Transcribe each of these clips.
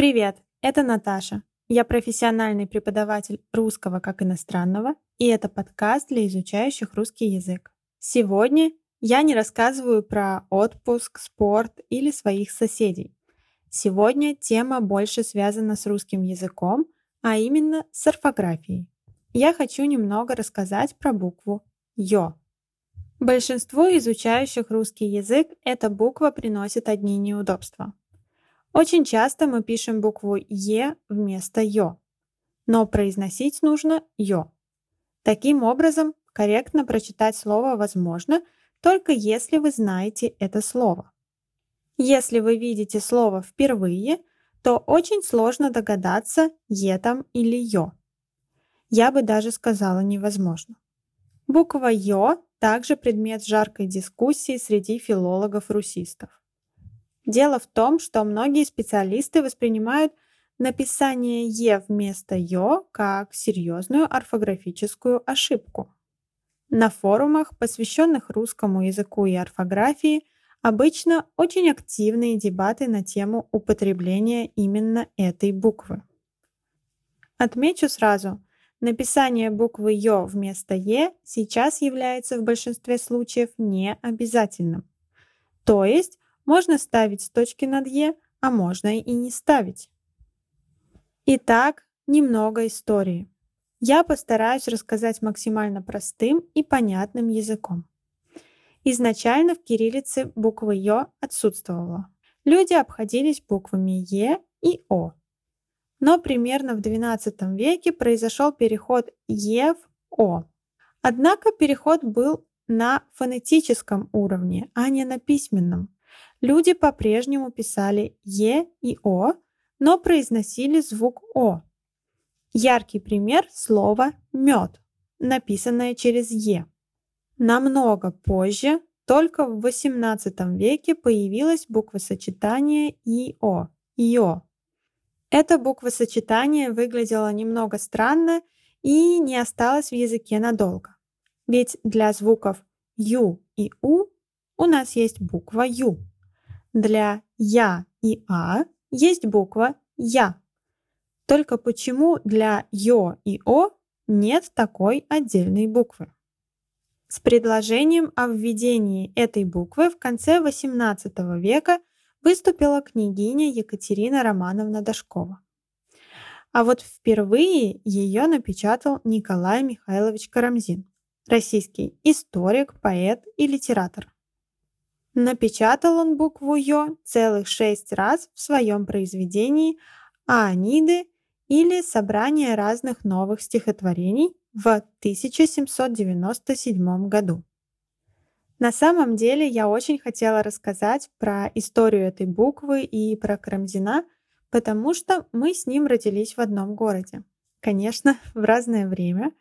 Привет, это Наташа. Я профессиональный преподаватель русского как иностранного, и это подкаст для изучающих русский язык. Сегодня я не рассказываю про отпуск, спорт или своих соседей. Сегодня тема больше связана с русским языком, а именно с орфографией. Я хочу немного рассказать про букву «ё». Большинству изучающих русский язык эта буква приносит одни неудобства. Очень часто мы пишем букву «е» вместо «ё», но произносить нужно «ё». Таким образом, корректно прочитать слово возможно, только если вы знаете это слово. Если вы видите слово впервые, то очень сложно догадаться, «е» там или «ё». Я бы даже сказала невозможно. Буква «ё» также предмет жаркой дискуссии среди филологов-русистов. Дело в том, что многие специалисты воспринимают написание «е» вместо «ё» как серьезную орфографическую ошибку. На форумах, посвященных русскому языку и орфографии, обычно очень активные дебаты на тему употребления именно этой буквы. Отмечу сразу, написание буквы «ё» вместо «е» сейчас является в большинстве случаев необязательным. То есть можно ставить точки над «е», а можно и не ставить. Итак, немного истории. Я постараюсь рассказать максимально простым и понятным языком. Изначально в кириллице буква «ё» отсутствовала. Люди обходились буквами «е» и «о». Но примерно в XII веке произошел переход «е» в «о». Однако переход был на фонетическом уровне, а не на письменном. Люди по-прежнему писали «е» и «о», но произносили звук «о». Яркий пример слова «мед», написанное через «е». Намного позже, только в XVIII веке, появилось буквосочетание «ио» – «ио». Это буквосочетание выглядело немного странно и не осталось в языке надолго. Ведь для звуков «ю» и «у» у нас есть буква «ю». Для «я» и «а» есть буква «я». Только почему для «ё» и «о» нет такой отдельной буквы? С предложением о введении этой буквы в конце XVIII века выступила княгиня Екатерина Романовна Дашкова. А вот впервые ее напечатал Николай Михайлович Карамзин, российский историк, поэт и литератор. Напечатал он букву «ё» целых шесть раз в своем произведении «Ааниды» или «Собрание разных новых стихотворений» в 1797 году. На самом деле я очень хотела рассказать про историю этой буквы и про Карамзина, потому что мы с ним родились в одном городе. Конечно, в разное время.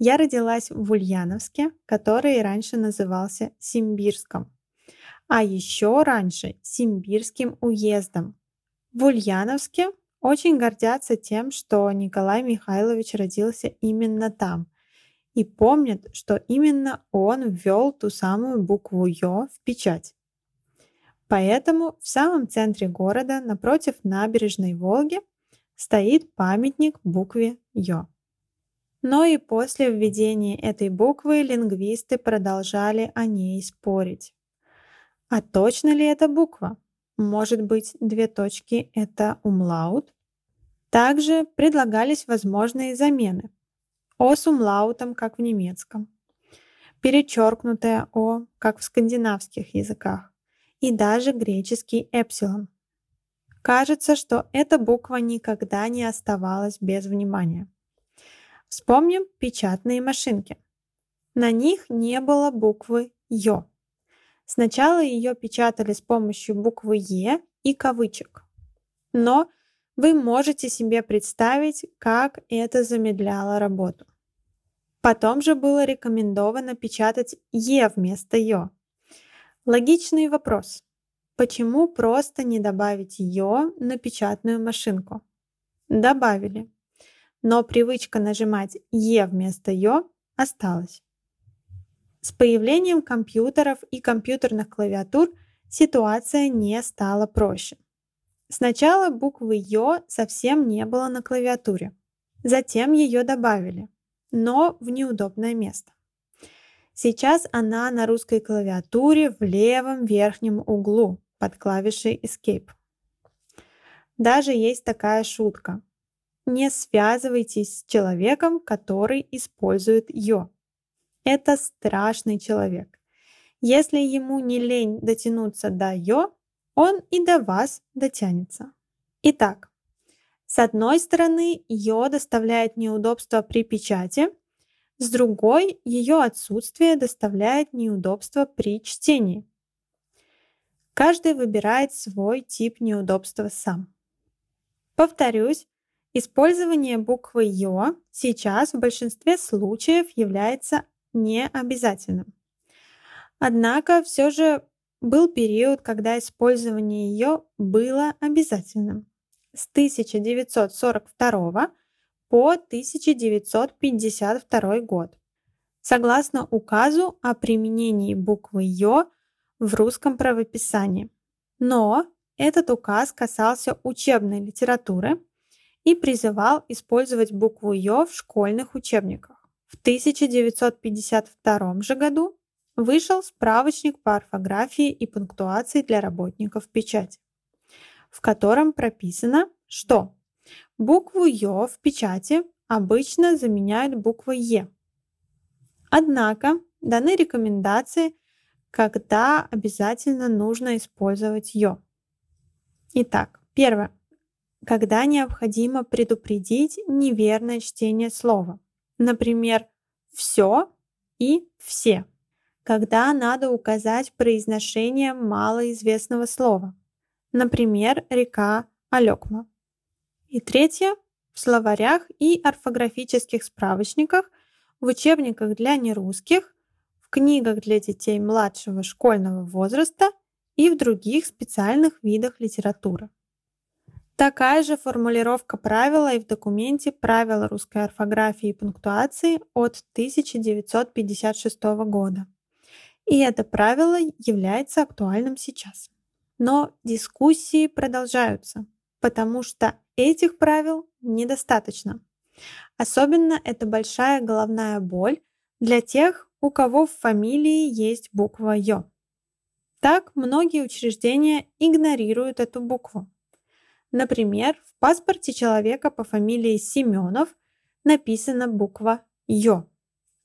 Я родилась в Ульяновске, который раньше назывался Симбирском а еще раньше Симбирским уездом. В Ульяновске очень гордятся тем, что Николай Михайлович родился именно там и помнят, что именно он ввел ту самую букву «ё» в печать. Поэтому в самом центре города, напротив набережной Волги, стоит памятник букве «ё». Но и после введения этой буквы лингвисты продолжали о ней спорить. А точно ли это буква? Может быть, две точки – это умлаут? Также предлагались возможные замены. О с умлаутом, как в немецком. Перечеркнутое О, как в скандинавских языках. И даже греческий эпсилон. Кажется, что эта буква никогда не оставалась без внимания. Вспомним печатные машинки. На них не было буквы «ё». Сначала ее печатали с помощью буквы «Е» и кавычек. Но вы можете себе представить, как это замедляло работу. Потом же было рекомендовано печатать «Е» вместо «Ё». Логичный вопрос. Почему просто не добавить «Ё» на печатную машинку? Добавили. Но привычка нажимать «Е» вместо «Ё» осталась. С появлением компьютеров и компьютерных клавиатур ситуация не стала проще. Сначала буквы Ё совсем не было на клавиатуре. Затем ее добавили, но в неудобное место. Сейчас она на русской клавиатуре в левом верхнем углу под клавишей Escape. Даже есть такая шутка. Не связывайтесь с человеком, который использует «ё». Это страшный человек. Если ему не лень дотянуться до «ё», он и до вас дотянется. Итак, с одной стороны, «ё» доставляет неудобства при печати, с другой, ее отсутствие доставляет неудобства при чтении. Каждый выбирает свой тип неудобства сам. Повторюсь, использование буквы «ё» сейчас в большинстве случаев является необязательным. Однако все же был период, когда использование ее было обязательным. С 1942 по 1952 год. Согласно указу о применении буквы «ё» в русском правописании. Но этот указ касался учебной литературы и призывал использовать букву «ё» в школьных учебниках. В 1952 же году вышел справочник по орфографии и пунктуации для работников печати, в котором прописано, что букву «ё» в печати обычно заменяют буквой «е». Однако даны рекомендации, когда обязательно нужно использовать «ё». Итак, первое. Когда необходимо предупредить неверное чтение слова. Например, «все» и «все» когда надо указать произношение малоизвестного слова, например, река Алекма. И третье, в словарях и орфографических справочниках, в учебниках для нерусских, в книгах для детей младшего школьного возраста и в других специальных видах литературы. Такая же формулировка правила и в документе «Правила русской орфографии и пунктуации» от 1956 года. И это правило является актуальным сейчас. Но дискуссии продолжаются, потому что этих правил недостаточно. Особенно это большая головная боль для тех, у кого в фамилии есть буква Ё. Так многие учреждения игнорируют эту букву. Например, в паспорте человека по фамилии Семенов написана буква Ё,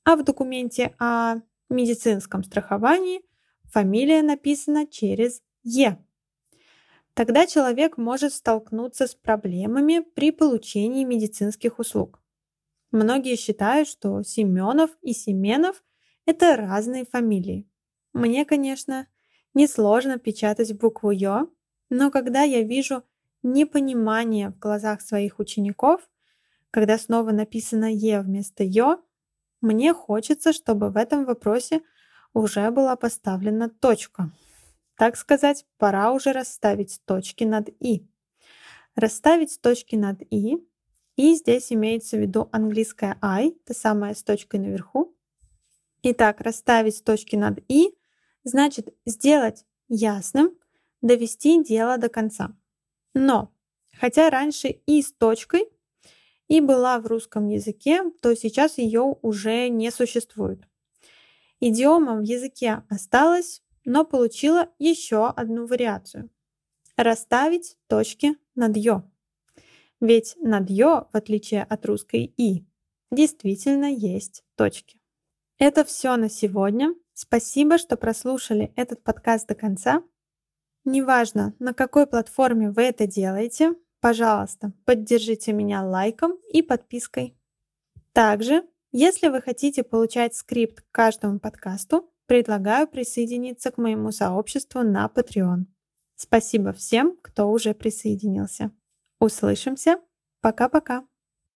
а в документе о медицинском страховании фамилия написана через «е». Тогда человек может столкнуться с проблемами при получении медицинских услуг. Многие считают, что Семенов и Семенов – это разные фамилии. Мне, конечно, несложно печатать букву «ё», но когда я вижу непонимание в глазах своих учеников, когда снова написано «е» вместо «ё», мне хочется, чтобы в этом вопросе уже была поставлена точка. Так сказать, пора уже расставить точки над «и». Расставить точки над «и», и здесь имеется в виду английская I, та самая с точкой наверху. Итак, расставить точки над «и» значит сделать ясным, довести дело до конца. Но, хотя раньше «и» с точкой и была в русском языке, то сейчас ее уже не существует. Идиома в языке осталась, но получила еще одну вариацию. Расставить точки над «ё». Ведь над «ё», в отличие от русской «и», действительно есть точки. Это все на сегодня. Спасибо, что прослушали этот подкаст до конца. Неважно, на какой платформе вы это делаете, Пожалуйста, поддержите меня лайком и подпиской. Также, если вы хотите получать скрипт к каждому подкасту, предлагаю присоединиться к моему сообществу на Patreon. Спасибо всем, кто уже присоединился. Услышимся. Пока-пока.